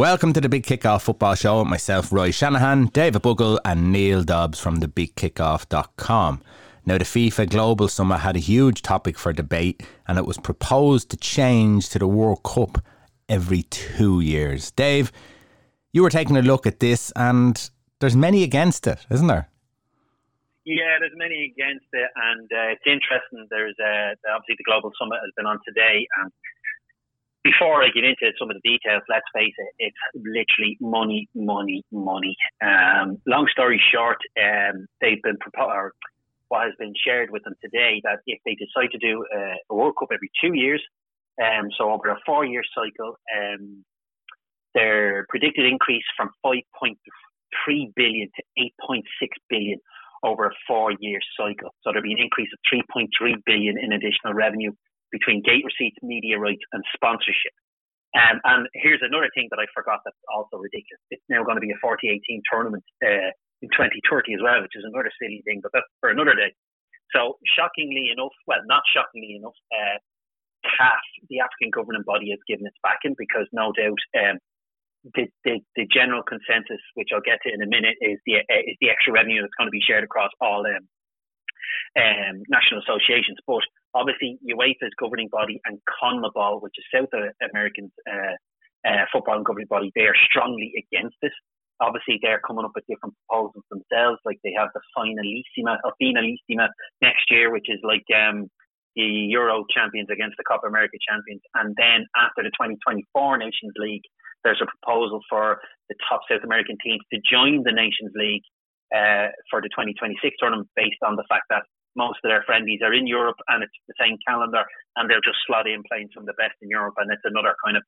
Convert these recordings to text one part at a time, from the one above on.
Welcome to the Big Kickoff Football Show myself, Roy Shanahan, David Buggle, and Neal Dobbs from thebigkickoff.com. Now, the FIFA Global Summit had a huge topic for debate, and it was proposed to change to the World Cup every two years. Dave, you were taking a look at this, and there's many against it, isn't there? Yeah, there's many against it, and uh, it's interesting. There's uh, obviously the Global Summit has been on today, and before I get into some of the details, let's face it, it's literally money, money, money. Um, long story short, um, they've been proposed, what has been shared with them today, that if they decide to do a, World Cup every two years, um, so over a four year cycle, um, their predicted increase from 5.3 billion to 8.6 billion over a four year cycle. So there'll be an increase of 3.3 billion in additional revenue between gate receipts, media rights, and sponsorship. Um, and here's another thing that I forgot that's also ridiculous. It's now going to be a 40 18 tournament uh, in 2030 as well, which is another silly thing, but that's for another day. So, shockingly enough, well, not shockingly enough, uh, CAF, the African governing body, has given its backing because no doubt um, the, the, the general consensus, which I'll get to in a minute, is the uh, is the extra revenue that's going to be shared across all um, um, national associations. But obviously, UEFA's governing body and CONMEBOL, which is South American uh, uh, football governing body, they are strongly against it. Obviously, they're coming up with different proposals themselves. Like they have the Finalissima or Finalissima next year, which is like um, the Euro champions against the Copa America champions. And then after the 2024 Nations League, there's a proposal for the top South American teams to join the Nations League uh, for the 2026 tournament based on the fact that most of their friendlies are in Europe and it's the same calendar and they'll just slot in playing some of the best in Europe and it's another kind of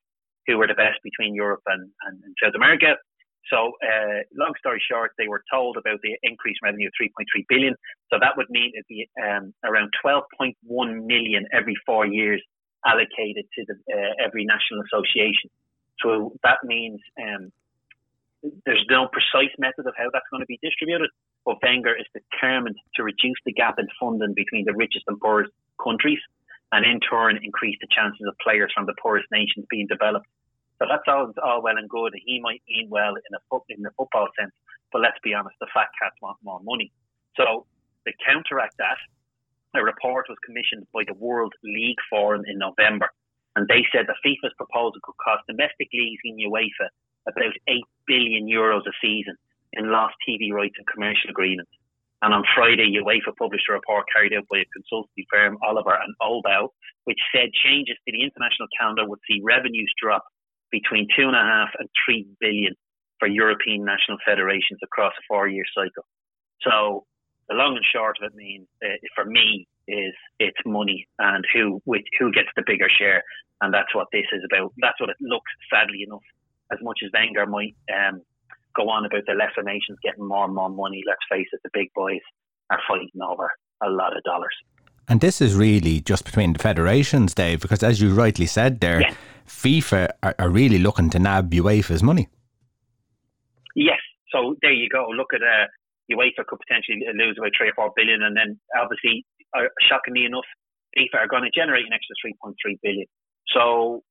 who are the best between Europe and, and, and South America. So, uh, long story short, they were told about the increased revenue of 3.3 billion. So that would mean it'd be um, around 12.1 million every four years allocated to the, uh, every national association. So that means um, there's no precise method of how that's going to be distributed, but Wenger is determined to reduce the gap in funding between the richest and poorest countries, and in turn increase the chances of players from the poorest nations being developed. So that's all, all well and good. He might mean well in a in the football sense, but let's be honest, the fat cats want more money. So to counteract that, a report was commissioned by the World League Forum in November, and they said the FIFA's proposal could cost domestic leagues in UEFA about 8 billion euros a season in lost TV rights and commercial agreements. And on Friday, UEFA published a report carried out by a consultancy firm, Oliver and Ohlbaum, which said changes to the international calendar would see revenues drop between two and a half and three billion for European national federations across a four-year cycle. So the long and short of it means, uh, for me, is it's money and who which, who gets the bigger share, and that's what this is about. That's what it looks, sadly enough, as much as Wenger might um, go on about the lesser nations getting more and more money, let's face it, the big boys are fighting over a lot of dollars. And this is really just between the federations, Dave, because as you rightly said there, yeah. FIFA are, are, really looking to nab UEFA's money. Yes. So there you go. Look at uh, UEFA could potentially lose about three or four billion, and then obviously, uh, shockingly enough, FIFA are going to generate an extra 3.3 billion. So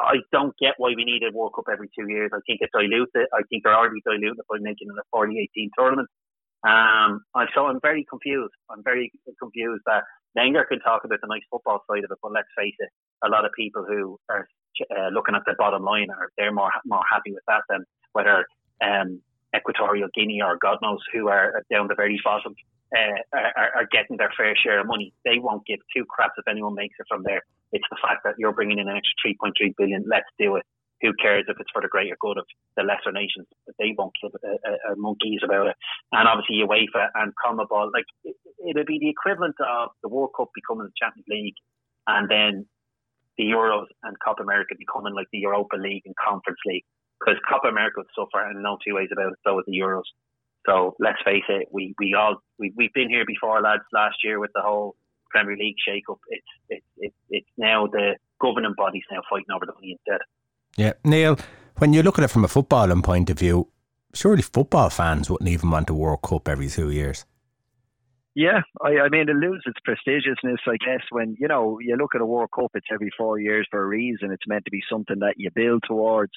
I don't get why we need a World Cup every two years. I think it's diluted. I think they're already diluted by making it a 40-18 tournament. Um, so I'm very confused. I'm very confused that Wenger can talk about the nice football side of it, but let's face it, a lot of people who are uh, looking at the bottom line are they're more more happy with that than whether um, Equatorial Guinea or God knows who are down the very bottom uh, are, are, getting their fair share of money. They won't give two craps if anyone makes it from there. It's the fact that you're bringing in an extra 3.3 billion. Let's do it. Who cares if it's for the greater good of the lesser nations? They won't give a, a, a monkeys about it. And obviously UEFA and CONMEBOL, like it, it'll be the equivalent of the World Cup becoming the Champions League, and then the Euros and Copa America becoming like the Europa League and Conference League. Because Copa America would suffer, and no two ways about it. So with the Euros. So let's face it, we, we all we, we've been here before, lads. Last year with the whole Premier League shake-up, it's it's it's, it's now the governing bodies now fighting over the money instead. Yeah, Neal, when you look at it from a footballing point of view, surely football fans wouldn't even want a World Cup every two years. Yeah, I, I mean, it loses its prestigiousness, I guess, when, you know, you look at a World Cup, it's every four years for a reason. It's meant to be something that you build towards.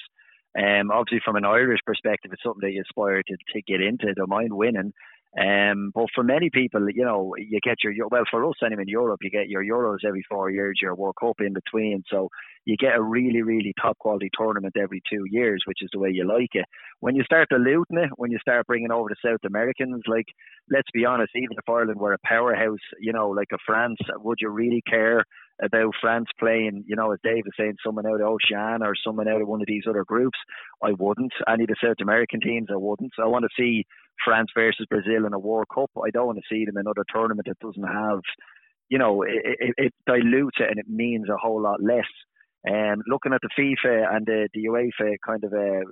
Um, obviously, from an Irish perspective, it's something that you aspire to, to get into. Don't mind winning. Um, but for many people, you know, you get your well for us anyway in Europe, you get your Euros every four years, your World Cup in between. So you get a really, really top quality tournament every two years, which is the way you like it. When you start diluting it, when you start bringing over the South Americans, like let's be honest, even if Ireland were a powerhouse, you know, like a France, would you really care about France playing, you know, as Dave was saying, someone out of Oceania or someone out of one of these other groups? I wouldn't. Any of the South American teams, I wouldn't. So I want to see France versus Brazil in a World Cup. I don't want to see them in another tournament that doesn't have, you know, it, it, it dilutes it and it means a whole lot less. Um, looking at the FIFA and the, the UEFA kind of uh,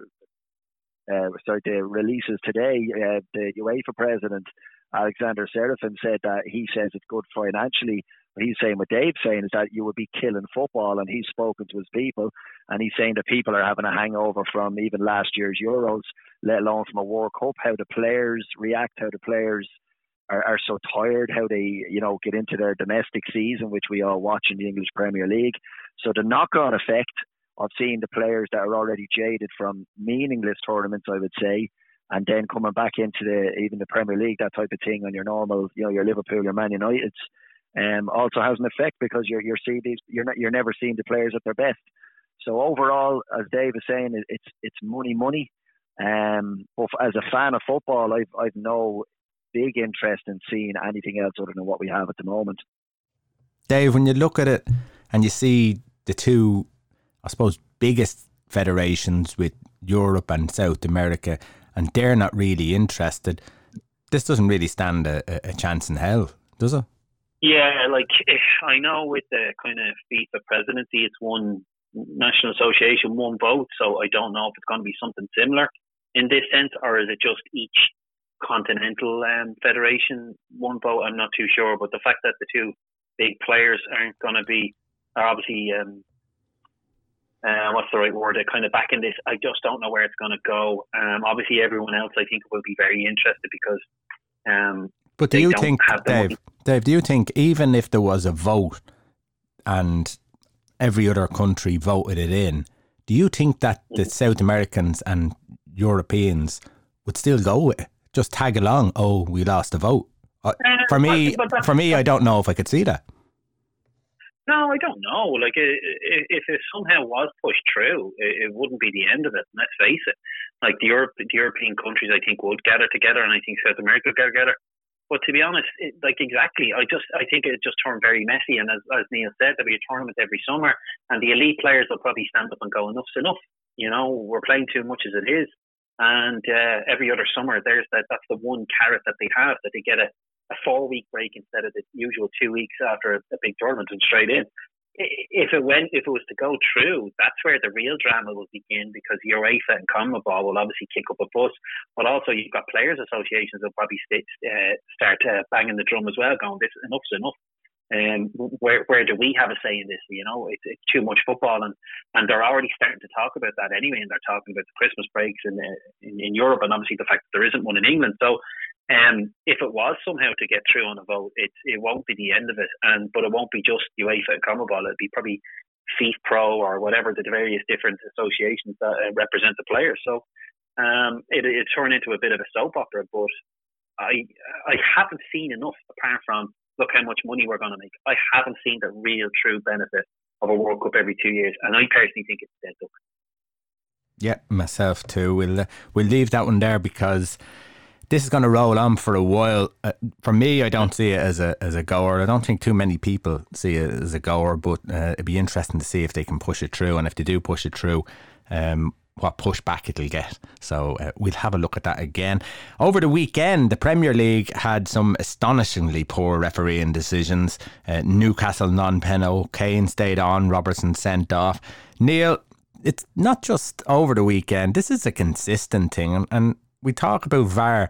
uh, sorry, the releases today, uh, the UEFA president Alexander Čeferin said that he says it's good financially. He's saying, what Dave's saying is that you would be killing football, and he's spoken to his people, and he's saying that people are having a hangover from even last year's Euros, let alone from a World Cup. How the players react, how the players are, are so tired, how they you know get into their domestic season, which we all watch in the English Premier League. So the knock-on effect of seeing the players that are already jaded from meaningless tournaments, I would say, and then coming back into the even the Premier League, that type of thing on your normal, you know, your Liverpool, your Man United, um, also has an effect because you're you're seeing these, you're not you're never seeing the players at their best. So overall, as Dave is saying, it's it's money, money. Um, but as a fan of football, I've I've no big interest in seeing anything else other than what we have at the moment. Dave, when you look at it and you see the two, I suppose, biggest federations with Europe and South America, and they're not really interested, this doesn't really stand a, a chance in hell, does it? Yeah, like I know with the kind of FIFA presidency, it's one national association, one vote. So I don't know if it's going to be something similar in this sense, or is it just each continental um, federation one vote? I'm not too sure. But the fact that the two big players aren't going to be are obviously um, uh, what's the right word? Uh, kind of back in this. I just don't know where it's going to go. Um, obviously, everyone else I think will be very interested because. Um, but do you think, Dave? Dave, do you think even if there was a vote and every other country voted it in, do you think that the mm-hmm. South Americans and Europeans would still go with it? Just tag along. Oh, we lost the vote. Uh, for me, for me, I don't know if I could see that. No, I don't know. Like, if it somehow was pushed through, it wouldn't be the end of it. Let's face it. Like the Europe, the European countries, I think would gather together, and I think South America would gather together. But to be honest, it, like exactly, I just I think it just turned very messy. And as, as Neal said, there'll be a tournament every summer, and the elite players will probably stand up and go, "Enough's enough." You know, we're playing too much as it is. And uh, every other summer, there's that. That's the one carrot that they have that they get a a four week break instead of the usual two weeks after a, big tournament and straight in. If it went, if it was to go through, that's where the real drama will begin because UEFA and CONMEBOL will obviously kick up a fuss, but also you've got players' associations will probably st- uh, start uh, banging the drum as well, going, "This enough's enough." Um, where where do we have a say in this? You know, it's, it's too much football, and, and they're already starting to talk about that anyway, and they're talking about the Christmas breaks in, uh, in in Europe, and obviously the fact that there isn't one in England. So um, if it was somehow to get through on a vote, it it won't be the end of it, and but it won't be just UEFA and CONMEBOL. It'll be probably FIFPro or whatever the various different associations that uh, represent the players. So um, it it turned into a bit of a soap opera, but I I haven't seen enough apart from look how much money we're going to make. I haven't seen the real true benefit of a World Cup every two years, and I personally think it's dead duck. Yeah, myself too. We'll uh, we'll leave that one there because this is going to roll on for a while. Uh, for me, I don't see it as a as a goer. I don't think too many people see it as a goer, but uh, it'd be interesting to see if they can push it through, and if they do push it through, um, what pushback it'll get. So uh, we'll have a look at that again. Over the weekend, the Premier League had some astonishingly poor refereeing decisions. Uh, Newcastle non-penalty, Kane stayed on, Robertson sent off. Neal, it's not just over the weekend. This is a consistent thing, and, and we talk about VAR.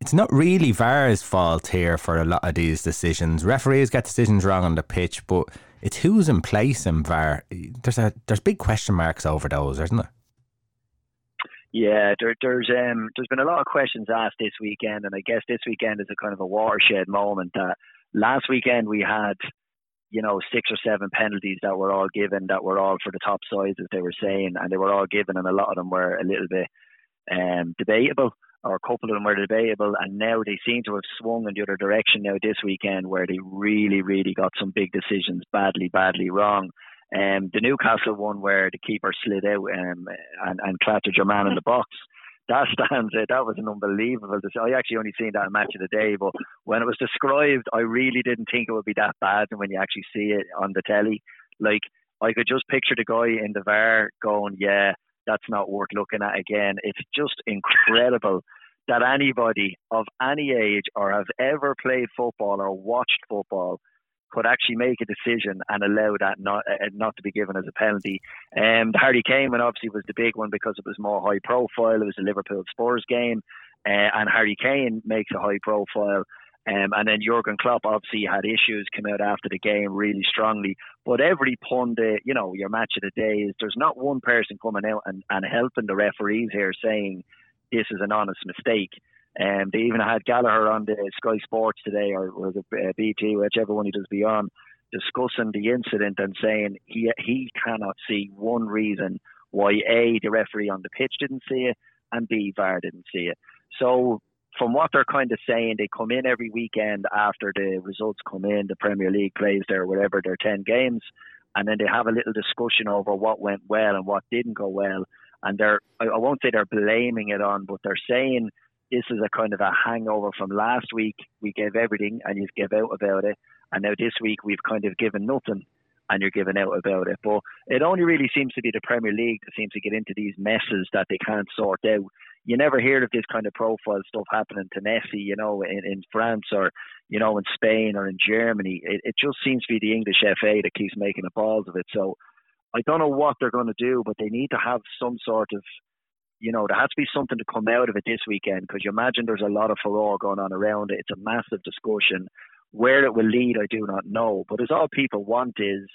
It's not really VAR's fault here for a lot of these decisions. Referees get decisions wrong on the pitch, but It's who's in place in VAR. There's a there's big question marks over those, isn't there? Yeah, there, there's um, there's been a lot of questions asked this weekend, and I guess this weekend is a kind of a watershed moment. That last weekend we had, you know, six or seven penalties that were all given, that were all for the top sides, as they were saying, and they were all given, and a lot of them were a little bit um, debatable, or a couple of them were debatable, and now they seem to have swung in the other direction now this weekend, where they really, really got some big decisions badly, badly wrong. Um, the Newcastle one where the keeper slid out um, and, and clattered your man in the box. That stands out. That was an unbelievable. I actually only seen that in match of the day, but when it was described, I really didn't think it would be that bad. And when you actually see it on the telly, like I could just picture the guy in the VAR going, "Yeah, that's not worth looking at again." It's just incredible that anybody of any age or have ever played football or watched football could actually make a decision and allow that not uh, not to be given as a penalty. Um, the Harry Kane one obviously was the big one because it was more high profile. It was a Liverpool Spurs game, uh, and Harry Kane makes a high profile. Um, and then Jurgen Klopp obviously had issues, came out after the game really strongly. But every pundit, you know, your match of the day is there's not one person coming out and, and helping the referees here saying this is an honest mistake. Um, they even had Gallagher on the Sky Sports today, or was it uh, BT, whichever one he does be on, discussing the incident and saying he he cannot see one reason why a the referee on the pitch didn't see it and b VAR didn't see it. So from what they're kind of saying, they come in every weekend after the results come in. The Premier League plays their whatever their ten games, and then they have a little discussion over what went well and what didn't go well. And they're I, won't say they're blaming it on, but they're saying this is a kind of a hangover from last week. We gave everything and you gave out about it. And now this week we've kind of given nothing and you're giving out about it. But it only really seems to be the Premier League that seems to get into these messes that they can't sort out. You never hear of this kind of profile stuff happening to Messi, you know, in, in France or, you know, in Spain or in Germany. It, it just seems to be the English FA that keeps making the balls of it. So I don't know what they're going to do, but they need to have some sort of you know, there has to be something to come out of it this weekend because you imagine there's a lot of furore going on around it. It's a massive discussion. Where it will lead, I do not know. But as all people want is,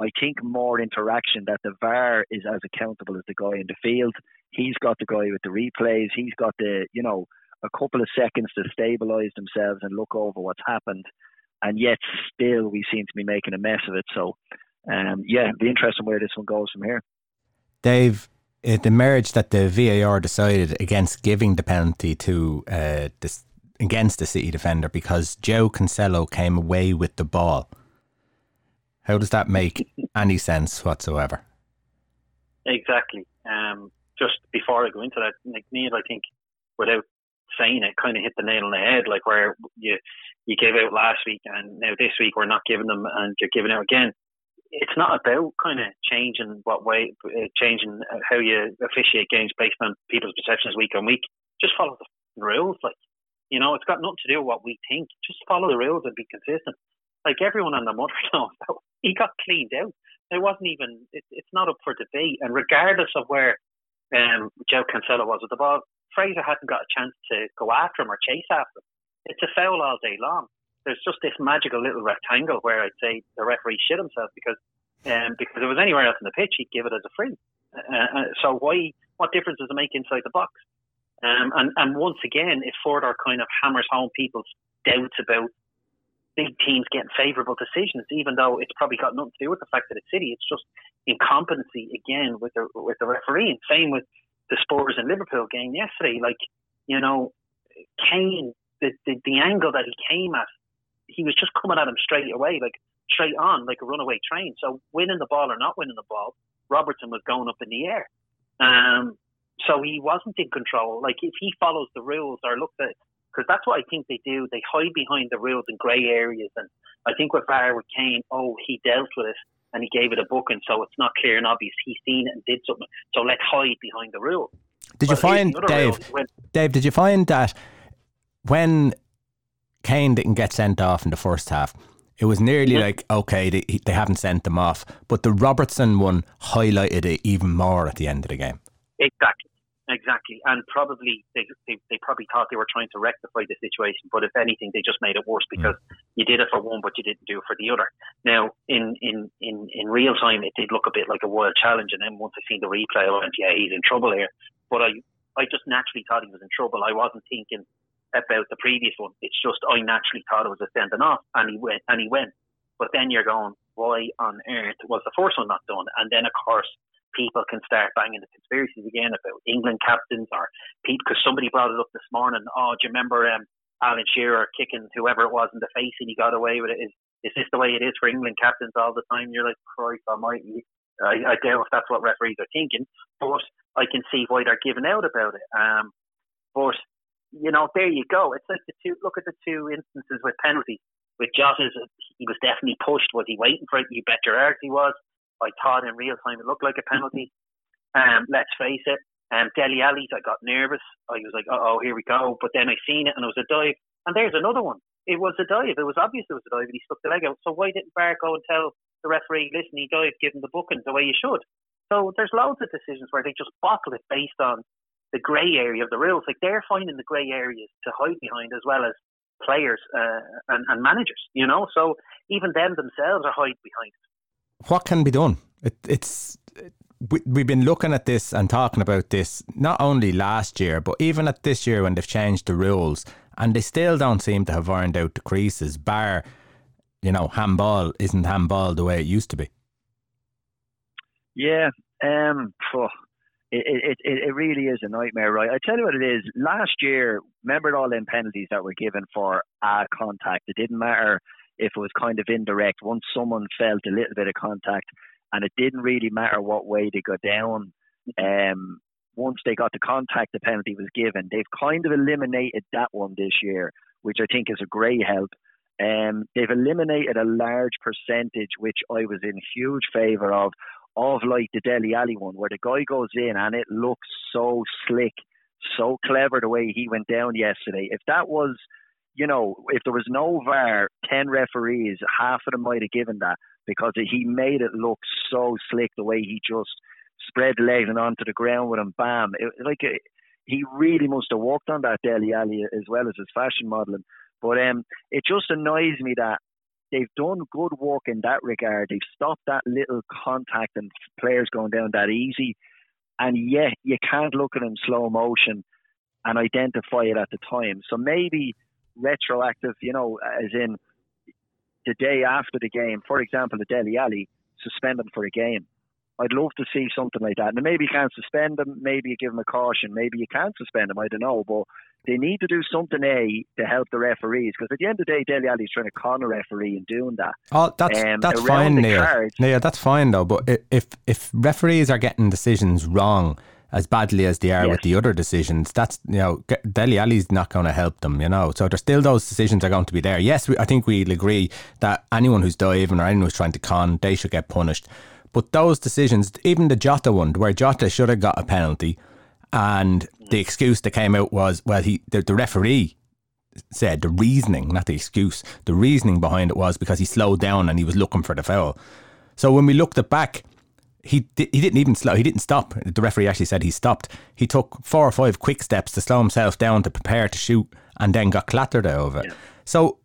I think, more interaction that the VAR is as accountable as the guy in the field. He's got the guy with the replays. He's got the, you know, a couple of seconds to stabilise themselves and look over what's happened. And yet, still, we seem to be making a mess of it. So, um, yeah, it'll be interesting where this one goes from here. Dave, it emerged that the VAR decided against giving the penalty to uh, this, against the City defender because João Cancelo came away with the ball. How does that make any sense whatsoever? Exactly. Um, just before I go into that, like Neal, I think without saying it, kind of hit the nail on the head. Like where you you gave out last week, and now this week we're not giving them, and you're giving out again it's not about kind of changing what way, uh, changing how you officiate games based on people's perceptions week on week. Just follow the rules. Like, you know, it's got nothing to do with what we think. Just follow the rules and be consistent. Like everyone on the motor he got cleaned out. It wasn't even. It, it's not up for debate. And regardless of where um, João Cancelo was with the ball, Fraser hadn't got a chance to go after him or chase after him. It's a foul all day long there's just this magical little rectangle where I'd say the referee shit himself because um, because if it was anywhere else in the pitch, he'd give it as a free. Uh, uh, so why? What difference does it make inside the box? Um, and and once again, it further kind of hammers home people's doubts about big teams getting favourable decisions, even though it's probably got nothing to do with the fact that it's City. It's just incompetency again with the with the referee. same with the Spurs and Liverpool game yesterday. Like you know, Kane, the, the the angle that he came at he was just coming at him straight away, like straight on, like a runaway train. So winning the ball or not winning the ball, Robertson was going up in the air. Um, so he wasn't in control. Like if he follows the rules or looks at, because that's what I think they do. They hide behind the rules and grey areas. And I think with VAR with Kane, oh, he dealt with it and he gave it a booking, so it's not clear and obvious. He's seen it and did something. So let's hide behind the rules. Did you find Dave? When, Dave, did you find that when Kane didn't get sent off in the first half. It was nearly like, okay, they, they haven't sent them off. But the Robertson one highlighted it even more at the end of the game. Exactly. Exactly. And probably they, they, they probably thought they were trying to rectify the situation, but if anything, they just made it worse because mm. you did it for one, but you didn't do it for the other. Now, in, in, in, in real time, it did look a bit like a world challenge. And then once I seen the replay, I went, yeah, he's in trouble here. But I, I just naturally thought he was in trouble. I wasn't thinking about the previous one. It's just I naturally thought it was a sending off, and he went, and he went. But then you're going, why on earth was the first one not done? And then, of course, people can start banging the conspiracies again about England captains or people, because somebody brought it up this morning. Oh, do you remember um, Alan Shearer kicking whoever it was in the face and he got away with it? Is, is this the way it is for England captains all the time? You're like, Christ almighty. I, I doubt if that's what referees are thinking, but I can see why they're giving out about it. Um, but you know, there you go. It's like the two. Look at the two instances with penalties. With Jota's, he was definitely pushed. Was he waiting for it? You bet your arse he was. I thought in real time it looked like a penalty. Um, let's face it. Um, Dele Alli's, I got nervous. I was like, oh, here we go. But then I seen it and it was a dive. And there's another one. It was a dive. It was obvious it was a dive and he stuck the leg out. So why didn't VAR go and tell the referee, listen, he dived, give him the booking the way you should? So there's loads of decisions where they just bottle it based on the grey area of the rules. Like they're finding the grey areas to hide behind as well as players uh, and, and managers, you know? So even them themselves are hiding behind it what can be done? It, it's we, we've been looking at this and talking about this not only last year, but even at this year when they've changed the rules, and they still don't seem to have ironed out the creases. VAR, you know, handball isn't handball the way it used to be. Yeah, um, it, it, it, it really is a nightmare, right? I tell you what it is. Last year, remember all them penalties that were given for a contact. It didn't matter if it was kind of indirect. Once someone felt a little bit of contact, and it didn't really matter what way they got down. Um, once they got the contact, the penalty was given. They've kind of eliminated that one this year, which I think is a great help. Um, they've eliminated a large percentage, which I was in huge favour of, of like the Dele Alli one, where the guy goes in and it looks so slick, so clever the way he went down yesterday. If that was you know, if there was no VAR, 10 referees, half of them might have given that because he made it look so slick the way he just spread legs and onto the ground with him, bam. It, like, it, he really must have worked on that Dele Alli as well as his fashion modelling. But um, it just annoys me that they've done good work in that regard. They've stopped that little contact and players going down that easy. And yet you can't look at them slow motion and identify it at the time. So maybe retroactive, you know, as in the day after the game, for example, the Dele Alli, suspend them for a game. I'd love to see something like that. And maybe you can't suspend them, maybe you give them a caution, maybe you can't suspend them, I don't know. But they need to do something, A, to help the referees. Because at the end of the day, Dele Alli's trying to con a referee in doing that. Oh, that's, um, that's fine, Neal. Yeah, that's fine, though. But if, if referees are getting decisions wrong, as badly as they are yes. with the other decisions, that's you know Dele Alli's not going to help them. You know, so there's still those decisions are going to be there. Yes, we, I think we'll agree that anyone who's diving or anyone who's trying to con, they should get punished. But those decisions, even the Jota one, where Jota should have got a penalty, and the excuse that came out was, well, he the, the referee said the reasoning, not the excuse, the reasoning behind it was because he slowed down and he was looking for the foul. So when we looked at back, he he didn't even slow. He didn't stop. The referee actually said he stopped. He took four or five quick steps to slow himself down to prepare to shoot, and then got clattered over it. Yeah. So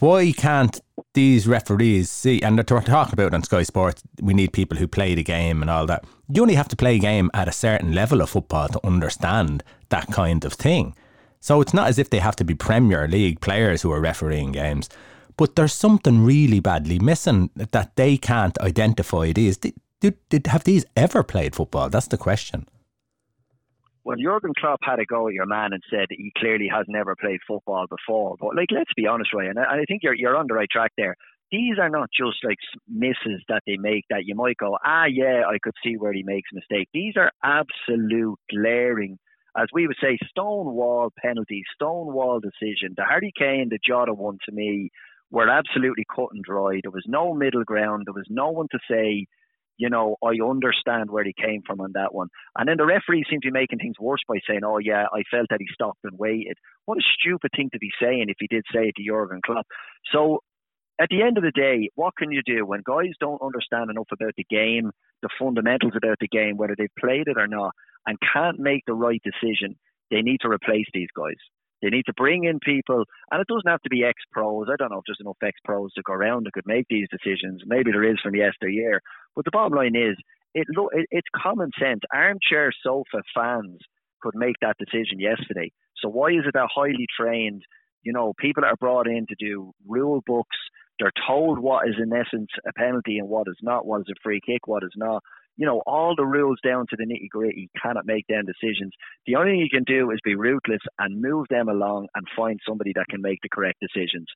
why can't these referees see? And they're talking about on Sky Sports, we need people who play the game and all that. You only have to play a game at a certain level of football to understand that kind of thing. So it's not as if they have to be Premier League players who are refereeing games. But there's something really badly missing that they can't identify it is. Did, did have these ever played football? That's the question. Well, Jurgen Klopp had a go at your man and said he clearly has never played football before. But like, let's be honest, Ryan. I, I think you're you're on the right track there. These are not just like misses that they make that you might go, ah, yeah, I could see where he makes a mistake. These are absolute glaring, as we would say, stonewall penalties, stonewall decision. The Harry Kane, the Jota one to me were absolutely cut and dry. There was no middle ground. There was no one to say you know, I understand where he came from on that one. And then the referee seemed to be making things worse by saying, oh, yeah, I felt that he stopped and waited. What a stupid thing to be saying if he did say it to Jurgen Klopp. So at the end of the day, what can you do when guys don't understand enough about the game? the fundamentals about the game, whether they've played it or not, and can't make the right decision, they need to replace these guys. They need to bring in people, and it doesn't have to be ex pros. I don't know if there's enough ex pros to go around that could make these decisions. Maybe there is from yesteryear. But the bottom line is, it, it it's common sense. Armchair sofa fans could make that decision yesterday. So why is it that highly trained, you know, people that are brought in to do rule books, they're told what is in essence a penalty and what is not, what is a free kick, what is not. You know, all the rules down to the nitty gritty cannot make them decisions. The only thing you can do is be ruthless and move them along and find somebody that can make the correct decisions.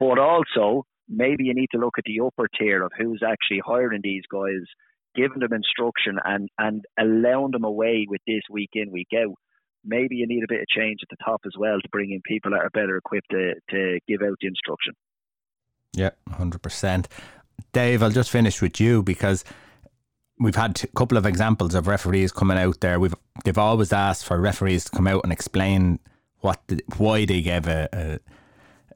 But also, maybe you need to look at the upper tier of who's actually hiring these guys, giving them instruction and, and allowing them away with this week in, week out. Maybe you need a bit of change at the top as well to bring in people that are better equipped to, to give out the instruction. Yeah, 100%. Dave, I'll just finish with you because we've had a couple of examples of referees coming out there. We've they've always asked for referees to come out and explain what the, why they gave a,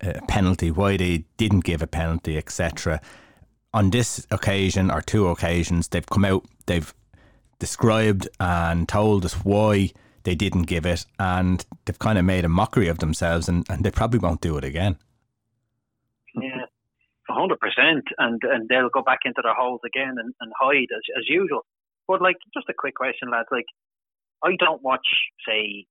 a, a, penalty, why they didn't give a penalty, etc. On this occasion or two occasions, they've come out, they've described and told us why they didn't give it, and they've kind of made a mockery of themselves, and, and they probably won't do it again. Hundred percent, and and they'll go back into their holes again and, and hide as as usual. But like, just a quick question, lads. Like, I don't watch, say,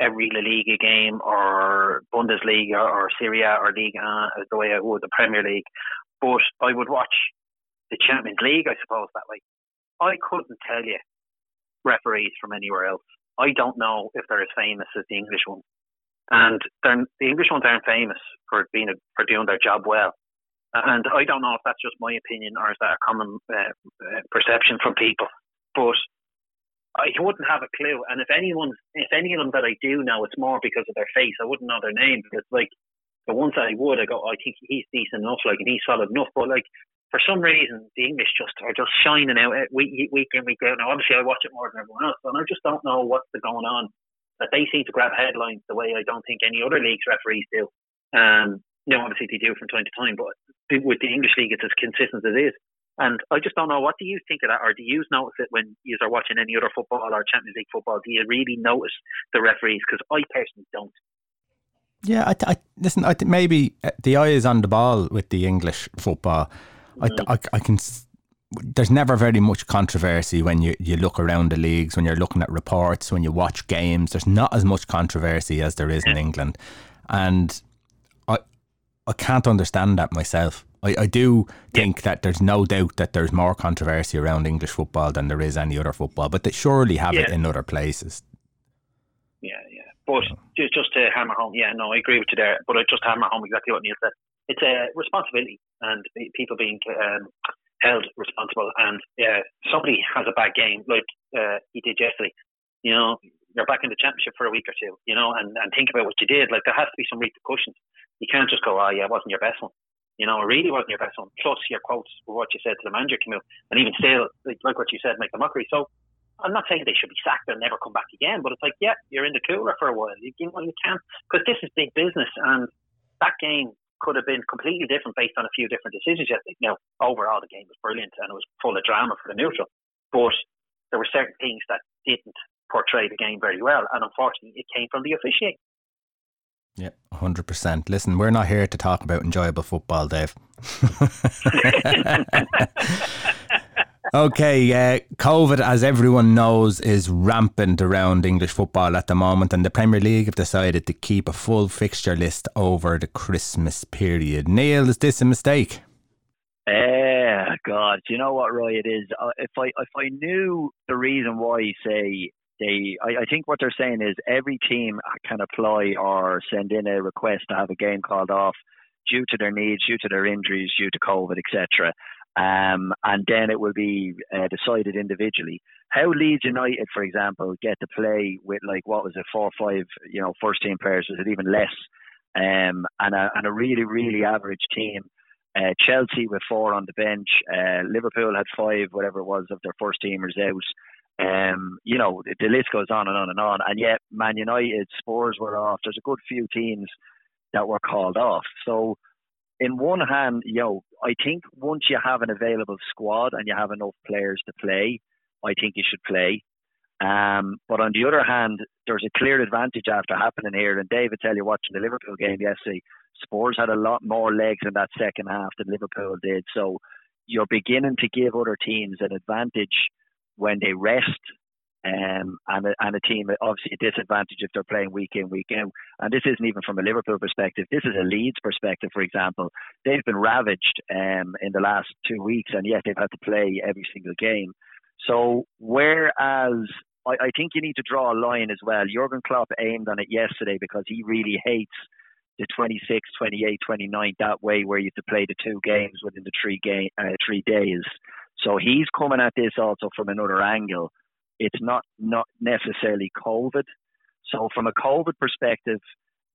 every La Liga game or Bundesliga or Serie A or Liga as uh, the way I would the Premier League, but I would watch the Champions League, I suppose that way. I couldn't tell you referees from anywhere else. I don't know if they're as famous as the English ones and the English ones aren't famous for being a, for doing their job well. And I don't know if that's just my opinion or is that a common uh, uh, perception from people. But I wouldn't have a clue. And if anyone, if any of them that I do know, it's more because of their face. I wouldn't know their name because, like, the ones that I would, I go, oh, I think he's decent enough, like, and he's solid enough. But like, for some reason, the English just are just shining out week week in week out. Now, obviously, I watch it more than everyone else, and I just don't know what's going on that they seem to grab headlines the way I don't think any other leagues referees do. Um, you know, obviously they do from time to time, but with the English league, it's as consistent as it is. And I just don't know. What do you think of that, or do you notice it when you are watching any other football or Champions League football? Do you really notice the referees? Because I personally don't. Yeah, I, I listen. I think maybe uh, the eye is on the ball with the English football. Mm. I, I, I can there's never very much controversy when you, you look around the leagues, when you're looking at reports, when you watch games. There's not as much controversy as there is in England. And I I can't understand that myself. I, I do think that there's no doubt that there's more controversy around English football than there is any other football, but they surely have yeah. it in other places. Yeah, yeah. But just, just to hammer home, yeah, no, I agree with you there. But I just hammer home exactly what Neal said. It's a responsibility, and people being um, held responsible. And yeah, somebody has a bad game like uh, he did yesterday. You know, you're back in the championship for a week or two. You know, and and think about what you did. Like there has to be some repercussions. You can't just go, oh yeah, it wasn't your best one. You know, it really wasn't your best one. Plus your quotes were what you said to the manager, Camille, and even still, like, like what you said, make the mockery. So I'm not saying they should be sacked and never come back again, but it's like, yeah, you're in the cooler for a while. You, you, know, you can't because this is big business, and that game could have been completely different based on a few different decisions. Yet, you know, overall the game was brilliant and it was full of drama for the neutral, but there were certain things that didn't portray the game very well, and unfortunately, it came from the officiating. Yeah, hundred percent. Listen, we're not here to talk about enjoyable football, Dave. Okay, uh, COVID, as everyone knows, is rampant around English football at the moment, and the Premier League have decided to keep a full fixture list over the Christmas period. Neal, is this a mistake? Eh, God, do you know what, Roy? It is. Uh, if I if I knew the reason why, say they, I, I think what they're saying is every team can apply or send in a request to have a game called off due to their needs, due to their injuries, due to COVID, etc. Um, and then it will be uh, decided individually. How Leeds United, for example, get to play with like what was it, four or five, you know, first team players? Was it even less? Um, and a and a really really average team. Uh, Chelsea with four on the bench. Uh, Liverpool had five, whatever it was, of their first teamers out. Um, you know, the, list goes on and on and on. And yet, Man United, Spurs were off. There's a good few teams that were called off. So in one hand, yo, I think once you have an available squad and you have enough players to play, I think you should play. Um, but on the other hand, there's a clear advantage after happening here. And David, tell you watching the Liverpool game yesterday, Spurs had a lot more legs in that second half than Liverpool did. So you're beginning to give other teams an advantage when they rest. Um, and, a, and a team obviously a disadvantage if they're playing week in week out. And this isn't even from a Liverpool perspective. This is a Leeds perspective, for example. They've been ravaged um, in the last two weeks, and yet they've had to play every single game. So whereas I, I think you need to draw a line as well. Jurgen Klopp aimed on it yesterday because he really hates the 26, 28, 29 that way where you have to play the two games within the three game uh, three days. So he's coming at this also from another angle. It's not not necessarily COVID. So from a COVID perspective,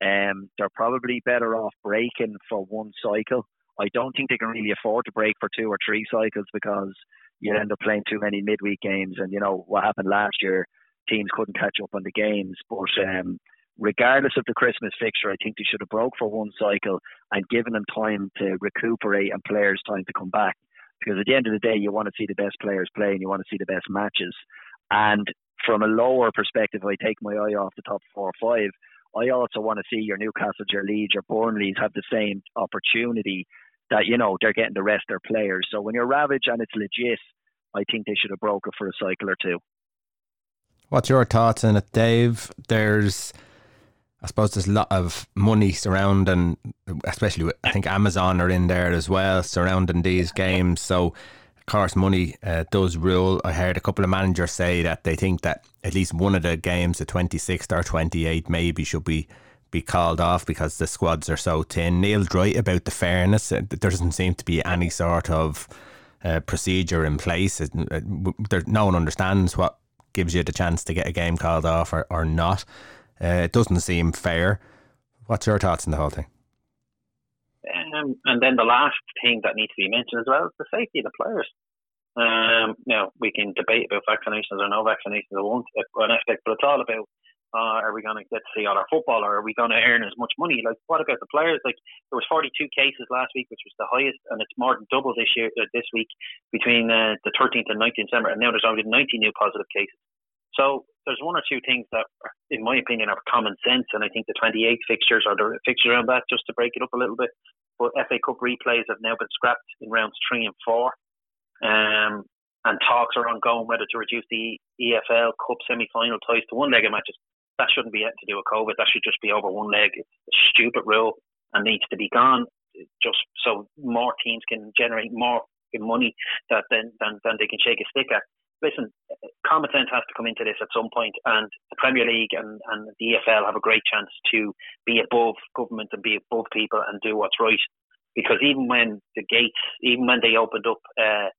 um, they're probably better off breaking for one cycle. I don't think they can really afford to break for two or three cycles because you end up playing too many midweek games. And you know what happened last year, teams couldn't catch up on the games. But um, regardless of the Christmas fixture, I think they should have broke for one cycle and given them time to recuperate and players time to come back. Because at the end of the day, you want to see the best players play and you want to see the best matches. And from a lower perspective, I take my eye off the top four or five. I also want to see your Newcastle, your Leeds, your Burnleys have the same opportunity that you know they're getting the rest of their players. So when you're Ravage and it's legit, I think they should have broke it for a cycle or two. What's your thoughts on it, Dave? There's, I suppose, there's a lot of money surrounding, especially I think Amazon are in there as well, surrounding these games. So, of course, money uh, does rule. I heard a couple of managers say that they think that at least one of the games, the 26th or 28th, maybe should be be called off because the squads are so thin. Neal's right about the fairness. There doesn't seem to be any sort of uh, procedure in place. It, uh, there, no one understands what gives you the chance to get a game called off or, or not. Uh, it doesn't seem fair. What's your thoughts on the whole thing? Um, and then the last thing that needs to be mentioned as well is the safety of the players. Um, now we can debate about vaccinations or no vaccinations or one, aspect, but it's all about uh, are we going to get to see all our football, or are we going to earn as much money? Like, what about the players? Like, there was 42 cases last week, which was the highest, and it's more than double this year, uh, this week, between uh, the 13th and 19th December, and now there's only 90 new positive cases. So there's one or two things that, in my opinion, are common sense, and I think the 28 fixtures or the fixtures around that, just to break it up a little bit. But FA Cup replays have now been scrapped in rounds three and four. Um, and talks are ongoing whether to reduce the EFL Cup semi-final ties to one-legged matches that shouldn't be to do with COVID. That should just be over one leg. It's a stupid rule and needs to be gone. Just so more teams can generate more money that than, than, than they can shake a stick at. Listen, common sense has to come into this at some point, and the Premier League and, and the EFL have a great chance to be above government and be above people and do what's right. Because even when the gates, even when they opened up uh,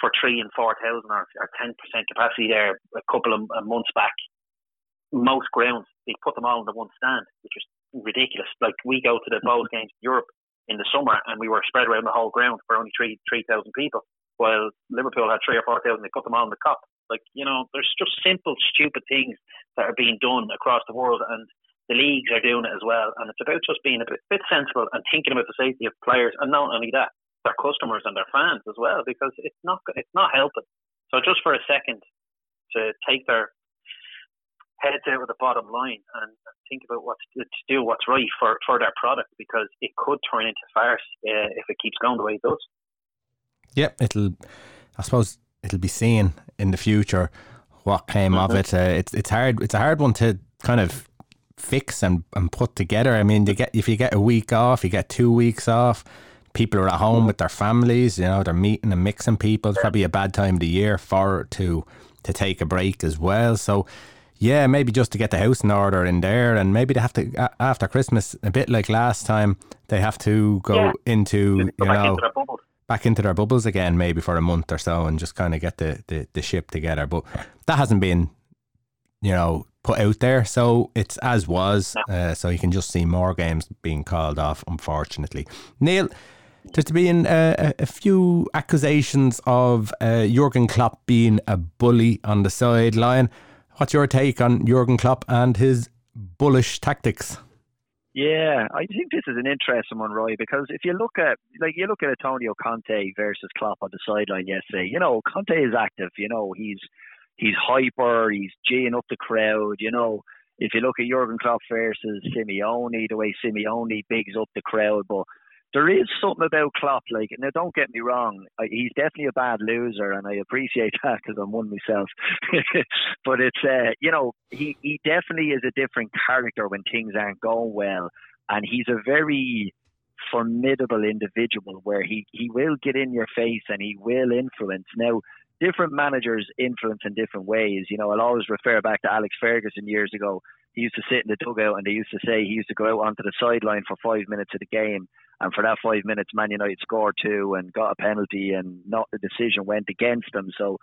for three and four thousand or, ten percent capacity there a couple of months back, most grounds they put them all in the one stand, which was ridiculous. Like we go to the Bohs games in Europe in the summer, and we were spread around the whole ground for only three three thousand people, while Liverpool had three or four thousand. They put them all in the Kop. Like you know, there's just simple, stupid things that are being done across the world, and the leagues are doing it as well. And it's about just being a bit, bit sensible and thinking about the safety of players, and not only that, their customers and their fans as well, because it's not it's not helping. So just for a second to take their heads out of the bottom line and think about what to do what's right for, for their product because it could turn into farce uh, if it keeps going the way it does. Yeah, it'll. I suppose it'll be seen in the future what came mm-hmm. of it. Uh, it's it's hard. It's a hard one to kind of fix and, and put together. I mean, you get if you get a week off, you get two weeks off. People are at home mm-hmm. with their families. You know, they're meeting and mixing people. It's probably a bad time of the year for to to take a break as well. So yeah, maybe just to get the house in order in there, and maybe they have to after Christmas, a bit like last time, they have to go yeah. into you know into back into their bubbles again, maybe for a month or so, and just kind of get the, the the ship together. But that hasn't been, you know, put out there, so it's as was. Uh, so you can just see more games being called off, unfortunately. Neal. There's been uh, a few accusations of uh, Jurgen Klopp being a bully on the sideline. What's your take on Jurgen Klopp and his bullish tactics? Yeah, I think this is an interesting one, Roy, because if you look at like you look at Antonio Conte versus Klopp on the sideline yesterday, you know, Conte is active, you know, he's he's hyper, he's geeing up the crowd, you know. If you look at Jurgen Klopp versus Simeone, the way Simeone bigs up the crowd, but there is something about Klopp. Like, now don't get me wrong, he's definitely a bad loser, and I appreciate that because I'm one myself. but it's, uh, you know, he he definitely is a different character when things aren't going well, and he's a very formidable individual where he he will get in your face and he will influence. Now, different managers influence in different ways. You know, I'll always refer back to Alex Ferguson years ago. He used to sit in the dugout and they used to say he used to go out onto the sideline for five minutes of the game and for that five minutes, Man United scored two and got a penalty, and not the decision went against them. So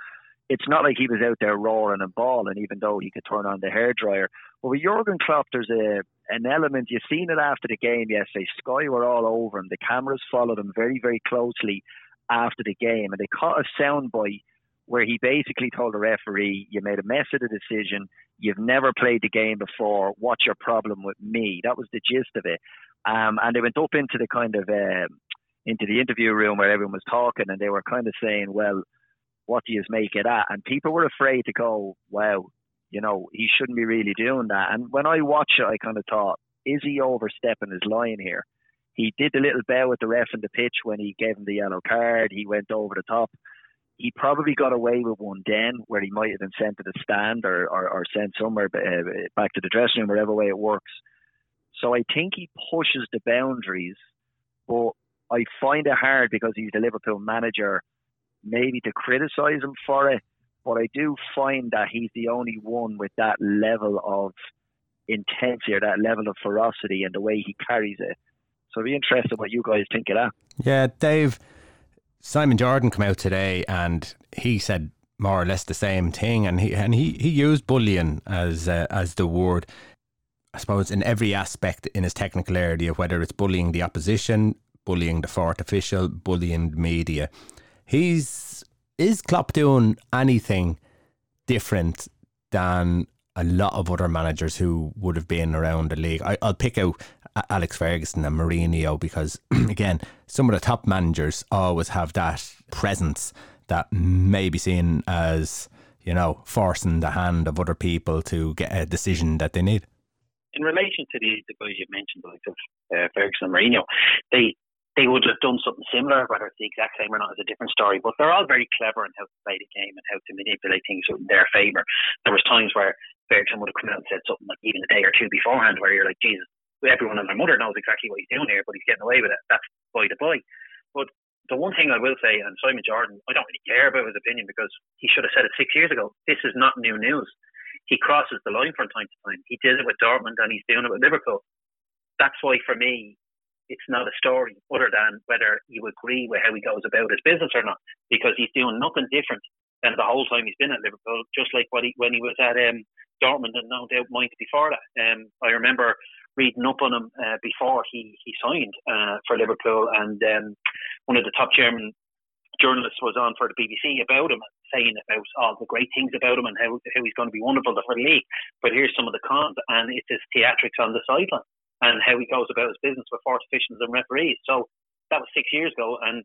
it's not like he was out there roaring and balling, even though he could turn on the hairdryer. But with Jurgen Klopp, there's a an element. You've seen it after the game yesterday. Sky were all over him. The cameras followed him very, very closely after the game, and they caught a soundbite where he basically told the referee, "You made a mess of the decision. You've never played the game before. What's your problem with me?" That was the gist of it. Um, and they went up into the kind of uh, into the interview room where everyone was talking, and they were kind of saying, "Well, what do you make it at?" And people were afraid to go, "Wow, you know, he shouldn't be really doing that." And when I watched it, I kind of thought, "Is he overstepping his line here?" He did the little bow with the ref in the pitch when he gave him the yellow card. He went over the top. He probably got away with one then, where he might have been sent to the stand or, or, or sent somewhere uh, back to the dressing room, whatever way it works. So I think he pushes the boundaries, but I find it hard because he's the Liverpool manager, maybe to criticise him for it. But I do find that he's the only one with that level of intensity or that level of ferocity and the way he carries it. So be interested what you guys think of that. Yeah, Dave, Simon Jordan came out today and he said more or less the same thing, and he and he, he used bullying as uh, as the word. I suppose, in every aspect in his technical area, whether it's bullying the opposition, bullying the fourth official, bullying the media. He's is Klopp doing anything different than a lot of other managers who would have been around the league? I, will pick out Alex Ferguson and Mourinho because, again, some of the top managers always have that presence that may be seen as, you know, forcing the hand of other people to get a decision that they need in relation to the, the guys you mentioned, like of uh, Ferguson and Mourinho, they they would have done something similar, whether it's the exact same or not is a different story. But they're all very clever in how to play the game and how to manipulate things in their favour. There was times where Ferguson would have come out and said something like even a day or two beforehand, where you're like, Jesus, everyone and their mother knows exactly what he's doing here, but he's getting away with it. That's by the by. But the one thing I will say, and Simon Jordan, I don't really care about his opinion because he should have said it six years ago. This is not new news he crosses the line from time to time. He did it with Dortmund and he's doing it with Liverpool. That's why, for me, it's not a story other than whether you agree with how he goes about his business or not, because he's doing nothing different than the whole time he's been at Liverpool, just like what he, when he was at um, Dortmund and no doubt might before that. Um, I remember reading up on him uh, before he, he signed uh, for Liverpool, and um, one of the top German journalists was on for the BBC about him, saying about all the great things about him and how, how he's going to be wonderful for the league. But here's some of the cons, and it's his theatrics on the sideline and how he goes about his business with officials and referees. So that was six years ago, and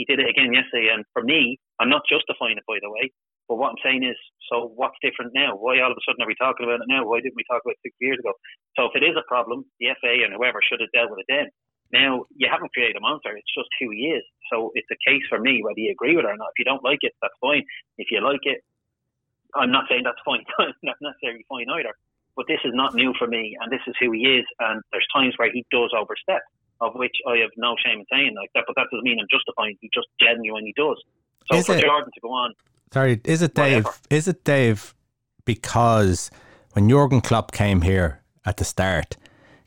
he did it again yesterday. And for me, I'm not justifying it, by the way. But what I'm saying is, so what's different now? Why all of a sudden are we talking about it now? Why didn't we talk about it six years ago? So if it is a problem, the FA and whoever should have dealt with it then. Now, you haven't created a monster, it's just who he is. So it's a case for me whether you agree with it or not. If you don't like it, that's fine. If you like it, I'm not saying that's fine, not necessarily fine either. But this is not new for me, and this is who he is. And there's times where he does overstep, of which I have no shame in saying like that. But that doesn't mean I'm justifying. He just genuinely does. So is for it, Jordan to go on, sorry, is it Dave? Whatever. Is it Dave? Because when Jurgen Klopp came here at the start,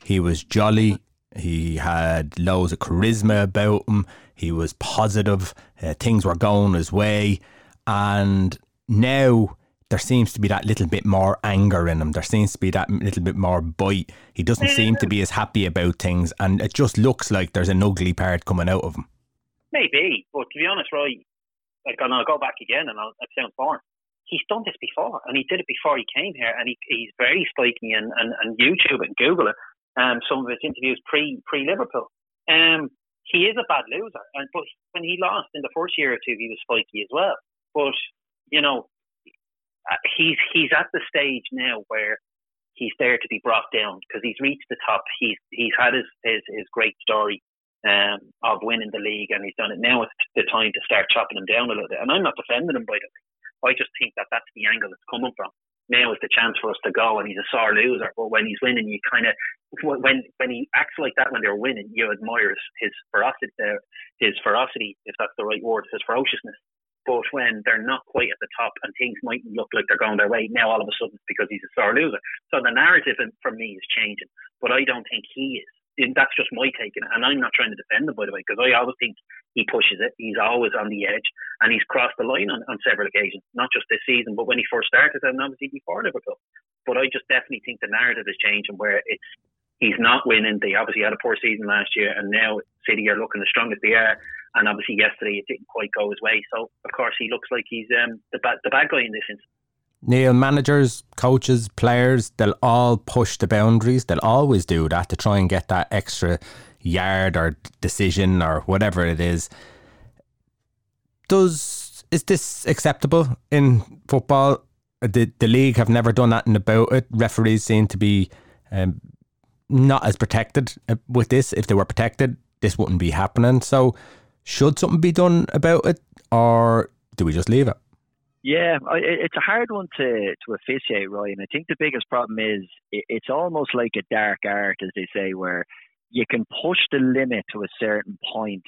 he was jolly, he had loads of charisma about him. He was positive. Uh, things were going his way. And now there seems to be that little bit more anger in him. There seems to be that little bit more bite. He doesn't seem to be as happy about things. And it just looks like there's an ugly part coming out of him. Maybe. But to be honest, Roy, like, and I'll go back again and I'll, it sounds boring. He's done this before, and he did it before he came here, and he, he's very spiky and, and, and YouTube and Google it um, some of his interviews pre pre Liverpool. Um, he is a bad loser, and but when he lost in the first year or two, he was spiky as well. But you know, uh, he's he's at the stage now where he's there to be brought down because he's reached the top. He's he's had his his, his great story um, of winning the league, and he's done it. Now it's the time to start chopping him down a little bit. And I'm not defending him by the way. I just think that that's the angle it's coming from. Now is the chance for us to go, and he's a sore loser. But when he's winning, you kind of when when he acts like that when they're winning, you admire his, his ferocity, uh, his ferocity, if that's the right word, his ferociousness. But when they're not quite at the top and things might look like they're going their way, now all of a sudden it's because he's a sore loser. So the narrative for me is changing, but I don't think he is. And that's just my take it. And I'm not trying to defend him, by the way, because I always think he pushes it. He's always on the edge, and he's crossed the line on, on several occasions, not just this season, but when he first started, and obviously before Liverpool. But I just definitely think the narrative is changing where it's he's not winning. They obviously had a poor season last year, and now City are looking as strong as they are. And obviously, yesterday it didn't quite go his way. So, of course, he looks like he's um, the, bad, the bad guy in this instance. Neal, managers, coaches, players, they'll all push the boundaries. They'll always do that to try and get that extra yard or decision or whatever it is. Does is this acceptable in football? The the league have never done that about it. Referees seem to be um, not as protected uh, with this. If they were protected, this wouldn't be happening. So should something be done about it, or do we just leave it? Yeah, it's a hard one to, to officiate, Ryan. I think the biggest problem is it's almost like a dark art, as they say, where you can push the limit to a certain point.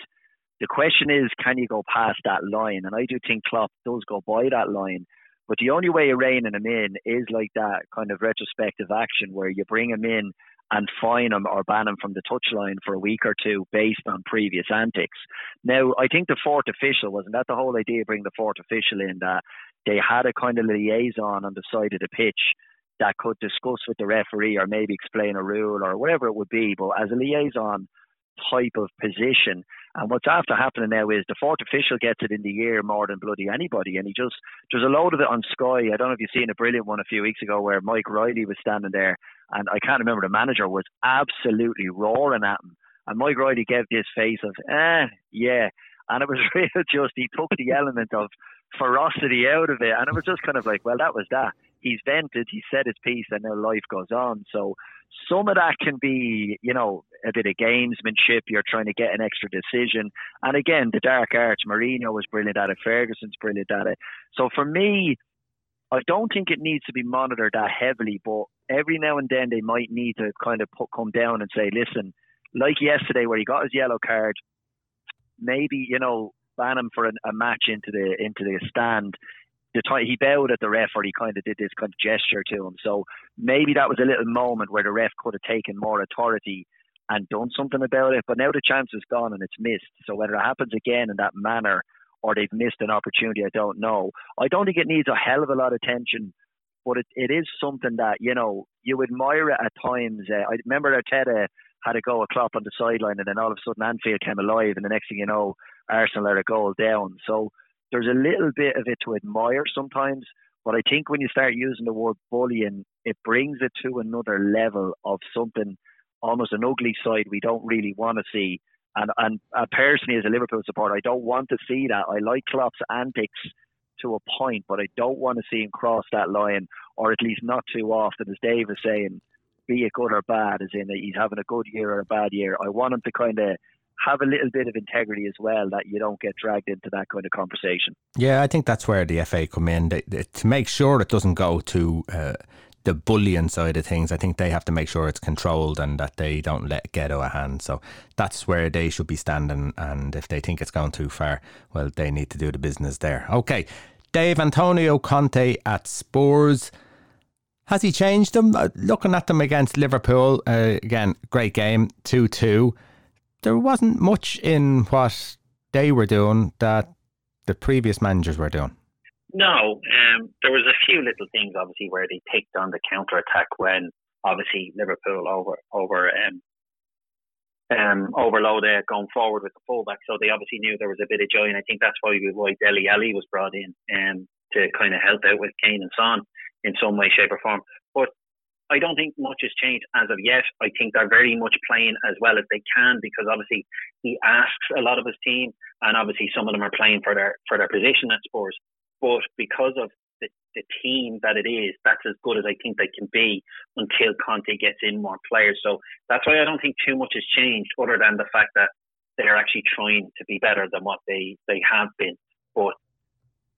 The question is, can you go past that line? And I do think Klopp does go by that line. But the only way of reining him in is like that kind of retrospective action where you bring him in and fine him or ban him from the touchline for a week or two based on previous antics. Now, I think the fourth official wasn't that the whole idea? Bring the fourth official in that they had a kind of liaison on the side of the pitch that could discuss with the referee or maybe explain a rule or whatever it would be. But as a liaison type of position, and what's after happening now is the fourth official gets it in the ear more than bloody anybody. And he just, there's a load of it on Sky. I don't know if you've seen a brilliant one a few weeks ago where Mike Riley was standing there and I can't remember the manager was absolutely roaring at him. And Mike Riley gave this face of, eh, yeah. And it was real just, he took the element of ferocity out of it. And it was just kind of like, well, that was that. He's vented, he said his piece, and now life goes on. So some of that can be, you know, a bit of gamesmanship. You're trying to get an extra decision. And again, the dark arts, Mourinho was brilliant at it, Ferguson's brilliant at it. So for me, I don't think it needs to be monitored that heavily, but every now and then they might need to kind of put, come down and say, listen, like yesterday where he got his yellow card, maybe you know ban him for a, a match into the into the stand. The time he bowed at the ref, or he kind of did this kind of gesture to him. So maybe that was a little moment where the ref could have taken more authority and done something about it. But now the chance is gone and it's missed. So whether it happens again in that manner or they've missed an opportunity, I don't know. I don't think it needs a hell of a lot of attention, but it, it is something that, you know, you admire it at times. Uh, I remember Arteta had a go at Klopp on the sideline and then all of a sudden Anfield came alive and the next thing you know, Arsenal are a goal down. So there's a little bit of it to admire sometimes, but I think when you start using the word bullying, it brings it to another level of something almost an ugly side we don't really want to see. And and uh, personally, as a Liverpool supporter, I don't want to see that. I like Klopp's antics to a point, but I don't want to see him cross that line, or at least not too often. As Dave is saying, be it good or bad, as in he's having a good year or a bad year. I want him to kind of have a little bit of integrity as well, that you don't get dragged into that kind of conversation. Yeah, I think that's where the FA come in they, they, to make sure it doesn't go to. Uh, the bullying side of things, I think they have to make sure it's controlled and that they don't let get out of hand. So that's where they should be standing. And if they think it's gone too far, well, they need to do the business there. Okay, Dave Antonio Conte at Spurs. Has he changed them? Uh, looking at them against Liverpool, uh, again, great game, 2 2. There wasn't much in what they were doing that the previous managers were doing. No, um, there was a few little things obviously where they picked on the counter attack when obviously Liverpool over over um, um, overloaded going forward with the fullback. So they obviously knew there was a bit of joy, and I think that's why why Dele Alli was brought in um, to kind of help out with Kane and Son in some way, shape, or form. I don't think much has changed as of yet. I think they're very much playing as well as they can because obviously he asks a lot of his team, and obviously some of them are playing for their for their position at Spurs. But because of the, the team that it is, that's as good as I think they can be until Conte gets in more players. So that's why I don't think too much has changed, other than the fact that they're actually trying to be better than what they they have been. But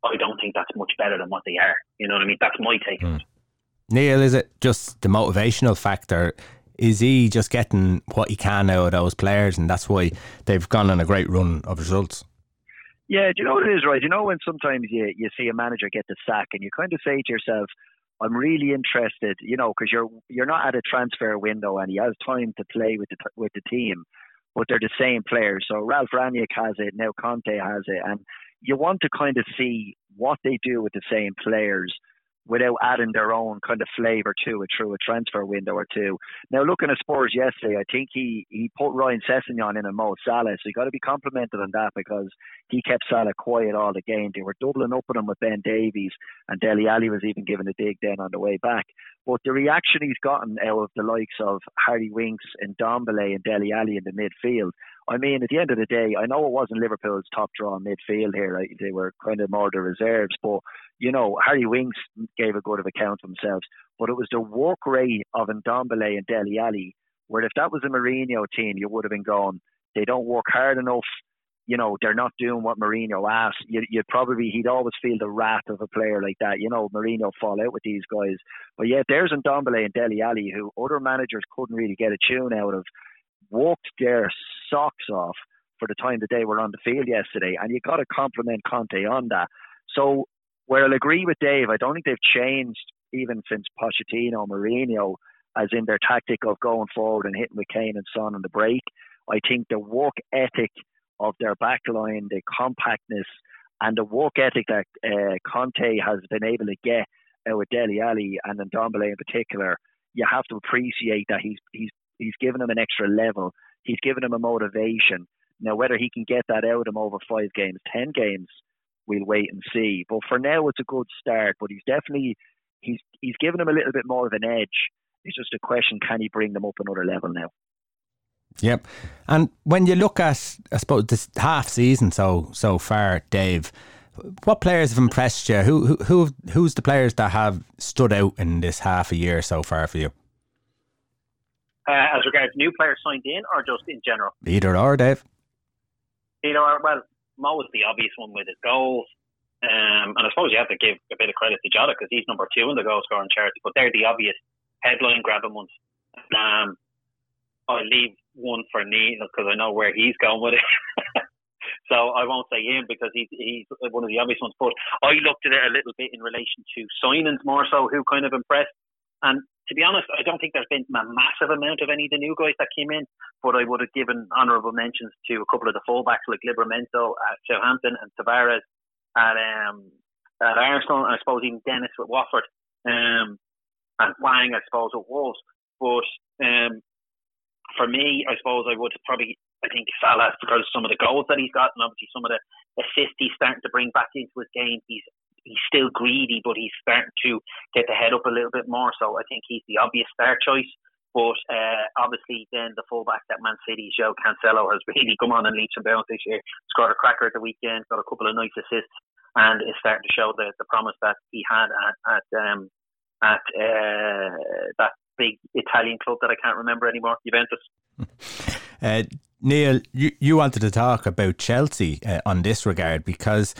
I don't think that's much better than what they are. You know what I mean? That's my take mm. Neal, is it just the motivational factor? Is he just getting what he can out of those players, and that's why they've gone on a great run of results? Yeah, do you know what it is, right? You know when sometimes you you see a manager get the sack, and you kind of say to yourself, "I'm really interested," you know, because you're you're not at a transfer window, and he has time to play with the with the team, but they're the same players. So Ralf Rangnick has it, now Conte has it, and you want to kind of see what they do with the same players without adding their own kind of flavour to it through a transfer window or two. Now, looking at Spurs yesterday, I think he, he put Ryan Sessegnon in and Mo Salah, so you got to be complimented on that because he kept Salah quiet all the game. They were doubling up on him with Ben Davies, and Dele Alli was even given a dig then on the way back. But the reaction he's gotten out of the likes of Harry Winks and Ndombele and Dele Alli in the midfield, I mean, at the end of the day, I know it wasn't Liverpool's top draw midfield here. Right? They were kind of more the reserves, but you know, Harry Winks gave a good of account of themselves. But it was the work rate of Ndombele and Dele Alli, where if that was a Mourinho team, you would have been going, they don't work hard enough. You know, they're not doing what Mourinho asked. You, would probably, he'd always feel the wrath of a player like that. You know, Mourinho fall out with these guys. But yeah, there's Ndombele and Dele Alli, who other managers couldn't really get a tune out of, walked their socks off for the time that they were on the field yesterday. And you got to compliment Conte on that. So where I'll agree with Dave, I don't think they've changed even since Pochettino, Mourinho, as in their tactic of going forward and hitting with Kane and Son on the break. I think the work ethic of their backline, the compactness, and the work ethic that uh, Conte has been able to get out with Dele Alli and Ndombele in particular, you have to appreciate that he's he's he's given him an extra level. He's given him a motivation. Now, whether he can get that out of him over five games, ten games, we'll wait and see. But for now, it's a good start. But he's definitely he's he's given him a little bit more of an edge. It's just a question: can he bring them up another level now? Yep. And when you look at, I suppose, this half season so so far, Dave, what players have impressed you? Who who, who who's the players that have stood out in this half a year so far for you? Uh, as regards new players signed in, or just in general? Either or, Dave. Either or. Well, Mo is the obvious one with his goals. Um, and I suppose you have to give a bit of credit to Jota because he's number two in the goal scoring chart. But they're the obvious headline grabbing ones. Um, I'll leave one for Neal because I know where he's going with it. so I won't say him because he's, he's one of the obvious ones. But I looked at it a little bit in relation to signings more so, who kind of impressed. And to be honest, I don't think there's been a massive amount of any of the new guys that came in, but I would have given honourable mentions to a couple of the fullbacks like Livramento at Southampton and Tavares at um, at Arsenal, and I suppose even Dennis with Watford, um, and Hwang, I suppose, at Wolves. But um, for me, I suppose I would probably, I think Salah, because some of the goals that he's got, and obviously some of the assists he's starting to bring back into his game, he's he's still greedy, but he's starting to get the head up a little bit more. So I think he's the obvious star choice. But uh, obviously, then the fullback at Man City, João Cancelo, has really come on and leaps and bounds this year. Scored a cracker at the weekend, got a couple of nice assists, and is starting to show the, the promise that he had at at, um, at uh, that big Italian club that I can't remember anymore, Juventus. Uh, Neal, you, you wanted to talk about Chelsea uh, on this regard because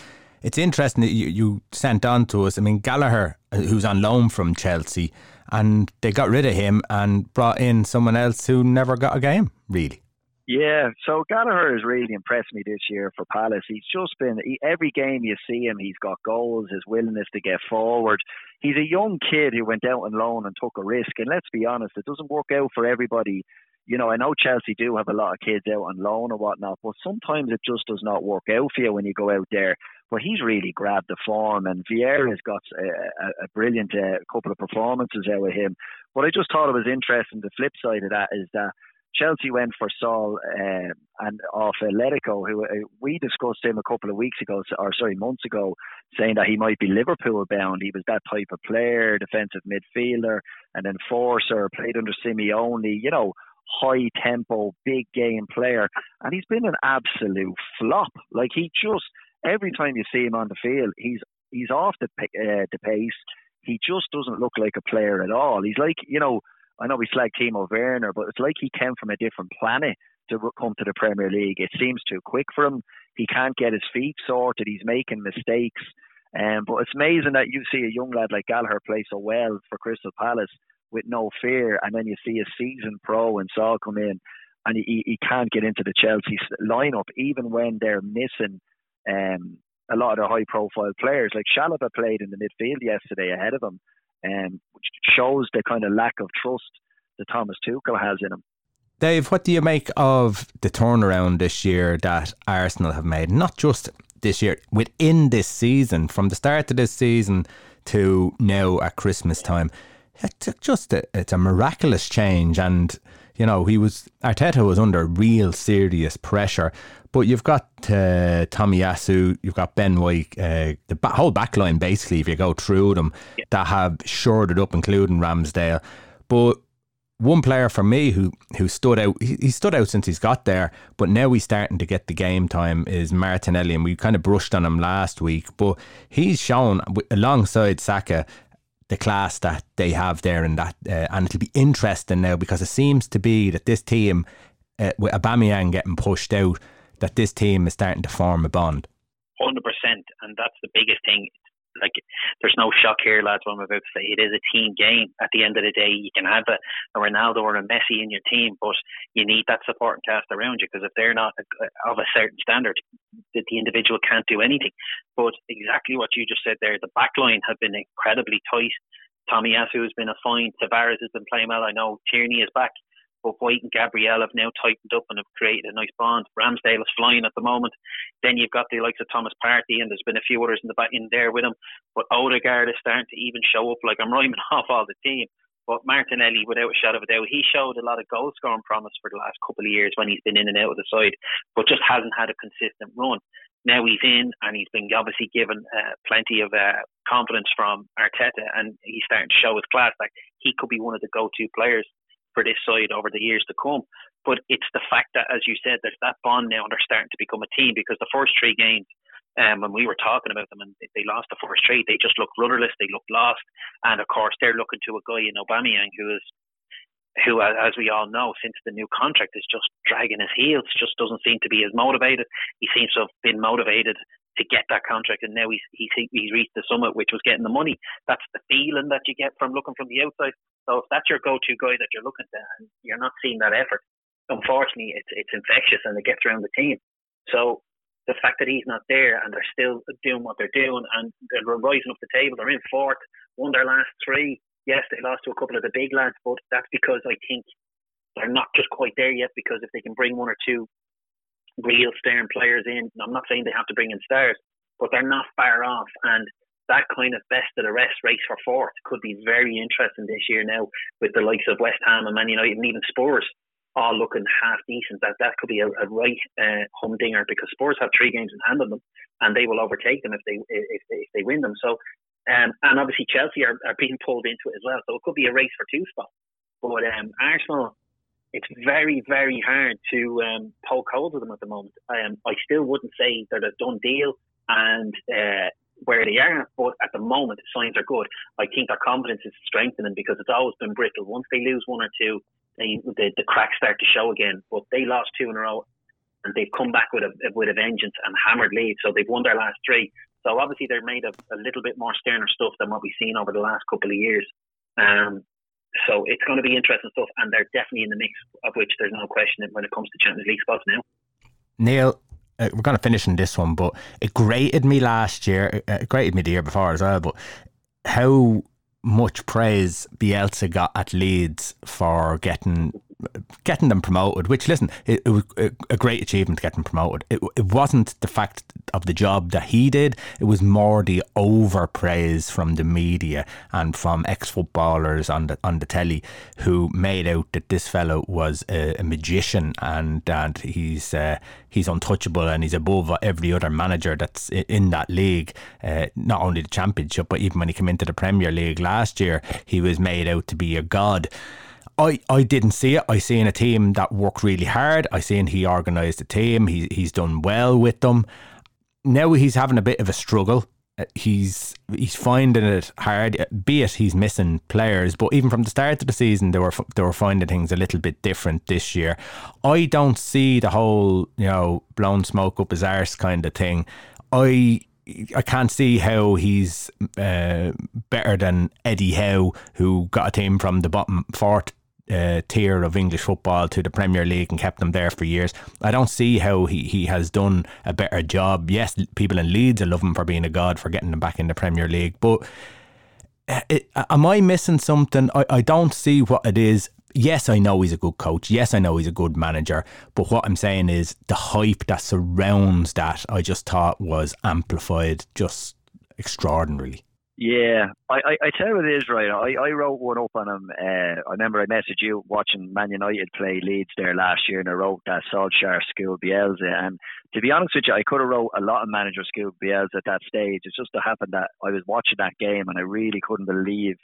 it's interesting that you, you sent on to us. I mean, Gallagher, uh, who's on loan from Chelsea, and they got rid of him and brought in someone else who never got a game, really. Yeah, so Gallagher has really impressed me this year for Palace. He's just been he, every game you see him, he's got goals, his willingness to get forward. He's a young kid who went out on loan and took a risk. And let's be honest, it doesn't work out for everybody you know, I know Chelsea do have a lot of kids out on loan or whatnot, but sometimes it just does not work out for you when you go out there. But he's really grabbed the form, and Vieira's got a, a, a brilliant uh, couple of performances out with him. But I just thought it was interesting. The flip side of that is that Chelsea went for Saul uh, and off Atletico, who uh, we discussed him a couple of weeks ago, or sorry, months ago, saying that he might be Liverpool bound. He was that type of player, defensive midfielder, and enforcer, played under Simeone, you know, high tempo, big game player. And he's been an absolute flop. Like he just, every time you see him on the field, he's he's off the, uh, the pace. He just doesn't look like a player at all. He's like, you know, I know we slag Timo Werner, but it's like he came from a different planet to come to the Premier League. It seems too quick for him. He can't get his feet sorted. He's making mistakes. Um, but it's amazing that you see a young lad like Gallagher play so well for Crystal Palace with no fear, and then you see a seasoned pro and Saul come in, and he, he can't get into the Chelsea lineup even when they're missing um, a lot of the high profile players. Like Chalobah played in the midfield yesterday ahead of him, um, which shows the kind of lack of trust that Thomas Tuchel has in him. Dave, what do you make of the turnaround this year that Arsenal have made? Not just this year, within this season, from the start of this season to now at Christmas time. It's just a, it's a miraculous change, and you know he was Arteta was under real serious pressure. But you've got uh, Tomiyasu, you've got Ben White, uh, the ba- whole back line basically, if you go through them, yeah. that have shored it up, including Ramsdale. But one player for me who who stood out, he, he, stood out since he's got there, but now he's starting to get the game time is Martinelli, and we kind of brushed on him last week, but he's shown alongside Saka the class that they have there, and that uh, and it'll be interesting now because it seems to be that this team, uh, with Aubameyang getting pushed out, that this team is starting to form a bond. Hundred percent, and that's the biggest thing. Like, there's no shock here, lads. What I'm about to say, it is a team game. At the end of the day, you can have a, a Ronaldo or a Messi in your team, but you need that supporting cast around you because if they're not uh, of a certain standard, the, the individual can't do anything. But exactly what you just said there, the back line have been incredibly tight. Tomiyasu has been a fine. Tavares has been playing well. I know Tierney is back. But White and Gabriel have now tightened up and have created a nice bond. Ramsdale is flying at the moment. Then you've got the likes of Thomas Partey, and there's been a few others in the back in there with him. But Odegaard is starting to even show up. Like I'm rhyming off all the team. But Martinelli, without a shadow of a doubt, he showed a lot of goal scoring promise for the last couple of years when he's been in and out of the side, but just hasn't had a consistent run. Now he's in and he's been obviously given uh, plenty of uh, confidence from Arteta, and he's starting to show his class. Like he could be one of the go-to players for this side over the years to come. But it's the fact that, as you said, there's that bond now, and they're starting to become a team. Because the first three games, um, when we were talking about them, and they lost the first three, they just looked rudderless, they looked lost, and of course they're looking to a guy in Aubameyang who is who, as we all know, since the new contract is just dragging his heels, just doesn't seem to be as motivated. He seems to have been motivated to get that contract, and now he's he's he's reached the summit, which was getting the money. That's the feeling that you get from looking from the outside. So if that's your go-to guy that you're looking to, and you're not seeing that effort, unfortunately, it's it's infectious and it gets around the team. So the fact that he's not there and they're still doing what they're doing and they're rising up the table, they're in fourth, won their last three yes, they lost to a couple of the big lads, but that's because I think they're not just quite there yet. Because if they can bring one or two real stern players in, I'm not saying they have to bring in stars, but they're not far off. And that kind of best of the rest race for fourth could be very interesting this year now with the likes of West Ham and Man United and even Spurs all looking half decent. That that could be a, a right uh, humdinger because Spurs have three games in hand on them and they will overtake them if they if they, if they win them. So um, and obviously Chelsea are, are being pulled into it as well. So it could be a race for two spots. But um, Arsenal, it's very, very hard to um, poke holes of them at the moment. Um, I still wouldn't say they're a done deal and uh, where they are, but at the moment the signs are good. I think their confidence is strengthening because it's always been brittle. Once they lose one or two, they, the, the cracks start to show again. But they lost two in a row and they've come back with a with a vengeance and hammered lead. So they've won their last three. So obviously they're made of a little bit more sterner stuff than what we've seen over the last couple of years. Um, so it's going to be interesting stuff, and they're definitely in the mix, of which there's no question when it comes to Champions League spots now. Neal, uh, we're going to finish in this one, but it grated me last year. Uh, it grated me the year before as well. But how much praise Bielsa got at Leeds for getting getting them promoted. Which listen, it, it was a great achievement to get them promoted. It, it wasn't the fact of the job that he did. It was more the overpraise from the media and from ex footballers on the on the telly who made out that this fellow was a, a magician and and he's uh, he's untouchable and he's above every other manager that's in that league. Uh, not only the championship, but even when he came into the Premier League last year, he was made out to be a god. I, I didn't see it. I seen a team that worked really hard. I seen he organised a team. He, he's done well with them. Now he's having a bit of a struggle. Uh, he's he's finding it hard. Uh, be it he's missing players, but even from the start of the season, they were they were finding things a little bit different this year. I don't see the whole you know blown smoke up his arse kind of thing. I I can't see how he's uh, better than Eddie Howe, who got a team from the bottom fourth uh, tier of English football to the Premier League and kept them there for years. I don't see how he, he has done a better job. Yes, people in Leeds will love him for being a god for getting them back in the Premier League, but uh, it, am I missing something? I, I don't see what it is. Yes, I know he's a good coach. Yes, I know he's a good manager. But what I'm saying is the hype that surrounds that, I just thought was amplified just extraordinarily. Yeah, I, I, I tell you what it is, right? I, I wrote one up on him. Uh, I remember I messaged you watching Man United play Leeds there last year, and I wrote that Solskjaer school Bielsa. And to be honest with you, I could have wrote a lot of manager school Bielsa at that stage. It's just to happen that I was watching that game, and I really couldn't believe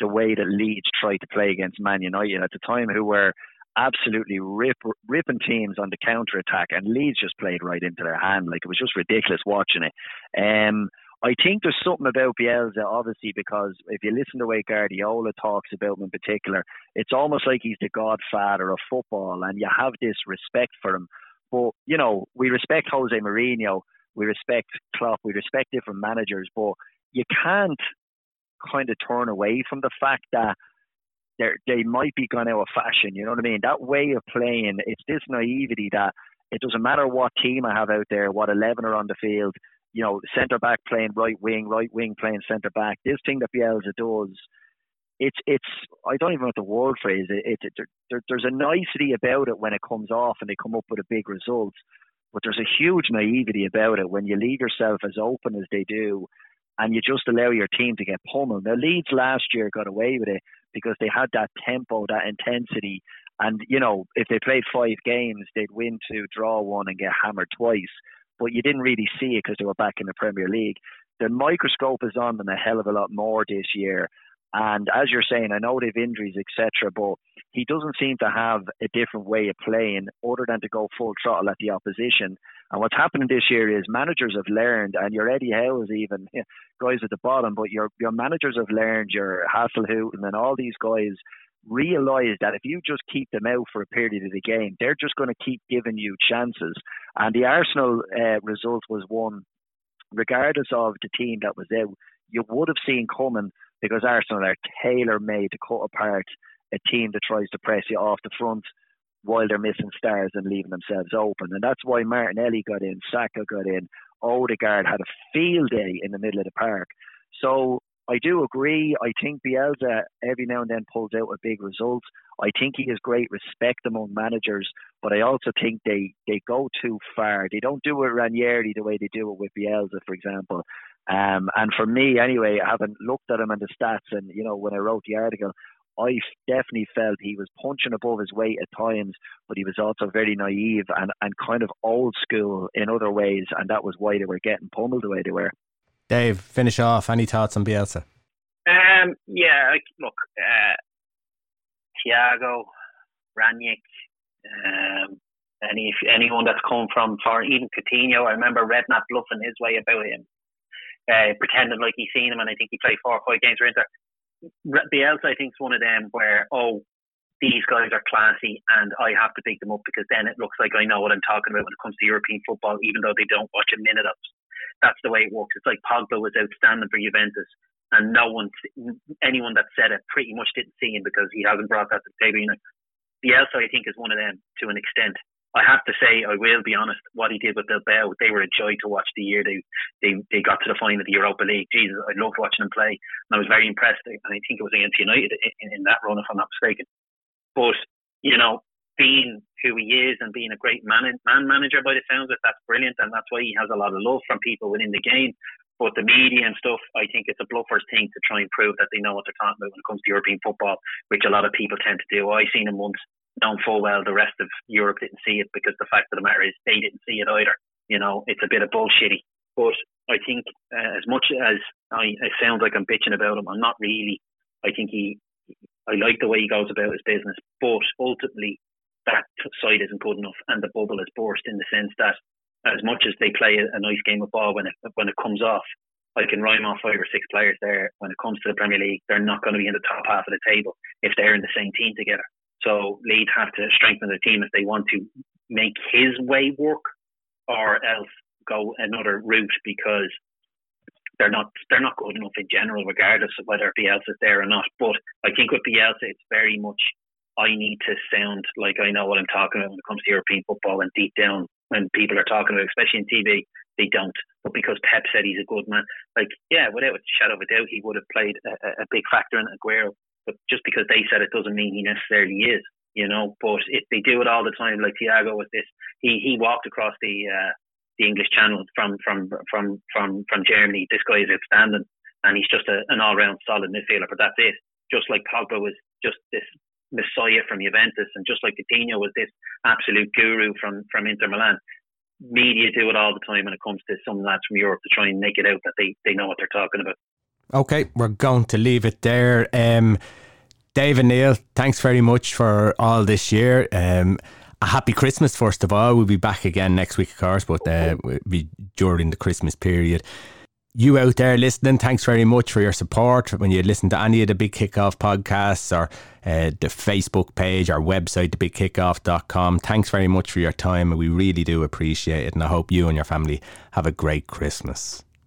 the way that Leeds tried to play against Man United at the time, who were absolutely rip, ripping teams on the counter attack, and Leeds just played right into their hand. Like it was just ridiculous watching it. Um, I think there's something about Bielsa, obviously, because if you listen to the way Guardiola talks about him in particular, it's almost like he's the godfather of football, and you have this respect for him. But you know, we respect Jose Mourinho, we respect Klopp, we respect different managers, but you can't kind of turn away from the fact that they they might be gone out of fashion. You know what I mean? That way of playing, it's this naivety that it doesn't matter what team I have out there, what eleven are on the field you know, centre back playing right wing, right wing playing centre back. This thing that Bielsa does, it's it's I don't even know what the word phrase. It, it, it there, there's a nicety about it when it comes off and they come up with a big result, but there's a huge naivety about it when you leave yourself as open as they do, and you just allow your team to get pummeled. Now Leeds last year got away with it because they had that tempo, that intensity, and you know if they played five games, they'd win two, draw one, and get hammered twice but you didn't really see it because they were back in the Premier League. The microscope is on them a hell of a lot more this year. And as you're saying, I know they've injuries, etc., but he doesn't seem to have a different way of playing other than to go full throttle at the opposition. And what's happening this year is managers have learned, and your Eddie Howe is even guys at the bottom, but your your managers have learned, your Hasenhüttl and all these guys realize that if you just keep them out for a period of the game, they're just going to keep giving you chances. And the Arsenal uh, result was one, regardless of the team that was out, you would have seen coming because Arsenal are tailor made to cut apart a team that tries to press you off the front while they're missing stars and leaving themselves open. And that's why Martinelli got in, Saka got in, Odegaard had a field day in the middle of the park. So I do agree. I think Bielsa every now and then pulls out a big result. I think he has great respect among managers, but I also think they, they go too far. They don't do it Ranieri the way they do it with Bielsa, for example. Um, and for me, anyway, I haven't looked at him and the stats, and you know, when I wrote the article, I definitely felt he was punching above his weight at times, but he was also very naive and, and kind of old school in other ways, and that was why they were getting pummeled the way they were. Dave, finish off. Any thoughts on Bielsa? Um, yeah, like, look, uh, Thiago, Rangnick, um, any anyone that's come from for even Coutinho. I remember Redknapp bluffing his way about him, uh, pretending like he's seen him, and I think he played four or five games for Inter. Bielsa, I think, is one of them where oh, these guys are classy, and I have to pick them up because then it looks like I know what I'm talking about when it comes to European football, even though they don't watch a minute of it that's the way it works. It's like Pogba was outstanding for Juventus, and no one, anyone that said it, pretty much didn't see him because he hasn't brought that to the table. You know, Bielsa, I think, is one of them to an extent. I have to say, I will be honest. What he did with the Bilbao, they were a joy to watch the year they they, they got to the final of the Europa League. Jesus, I loved watching them play, and I was very impressed. And I think it was against United in, in that run, if I'm not mistaken. But you know, being who he is and being a great man, man manager by the sounds of it, that's brilliant. And that's why he has a lot of love from people within the game. But the media and stuff, I think it's a bluffer's thing to try and prove that they know what they're talking about when it comes to European football, which a lot of people tend to do. I seen him once, known full well the rest of Europe didn't see it because the fact of the matter is they didn't see it either. You know, it's a bit of bullshitty. But I think uh, as much as I, it sounds like I'm bitching about him, I'm not really. I think he, I like the way he goes about his business, but ultimately that side isn't good enough, and the bubble is burst in the sense that as much as they play a, nice game of ball when it when it comes off, I can rhyme off five or six players there. When it comes to the Premier League, they're not going to be in the top half of the table if they're in the same team together. So Leeds have to strengthen their team if they want to make his way work, or else go another route because they're not they're not good enough in general, regardless of whether Bielsa is there or not. But I think with Bielsa, it's very much I need to sound like I know what I'm talking about when it comes to European football, and deep down, when people are talking about, especially in TV, they don't. But because Pep said he's a good man, like yeah, without a shadow of a doubt, he would have played a, a big factor in Aguero. But just because they said it doesn't mean he necessarily is, you know. But if they do it all the time, like Thiago with this, he he walked across the uh, the English Channel from from from from from Germany. This guy is outstanding, and he's just a, an all round solid midfielder. But that's it. Just like Pogba was just this messiah from Juventus, and just like Coutinho was this absolute guru from from Inter Milan. Media do it all the time when it comes to some lads from Europe to try and make it out that they, they know what they're talking about. Okay, we're going to leave it there. Um, David Neal, thanks very much for all this year. Um, a happy Christmas, first of all. We'll be back again next week, of course, but uh, we'll be during the Christmas period you out there listening, thanks very much for your support. When you listen to any of the Big Kickoff podcasts or uh, the Facebook page, our website, thebigkickoff.com, thanks very much for your time. We really do appreciate it. And I hope you and your family have a great Christmas.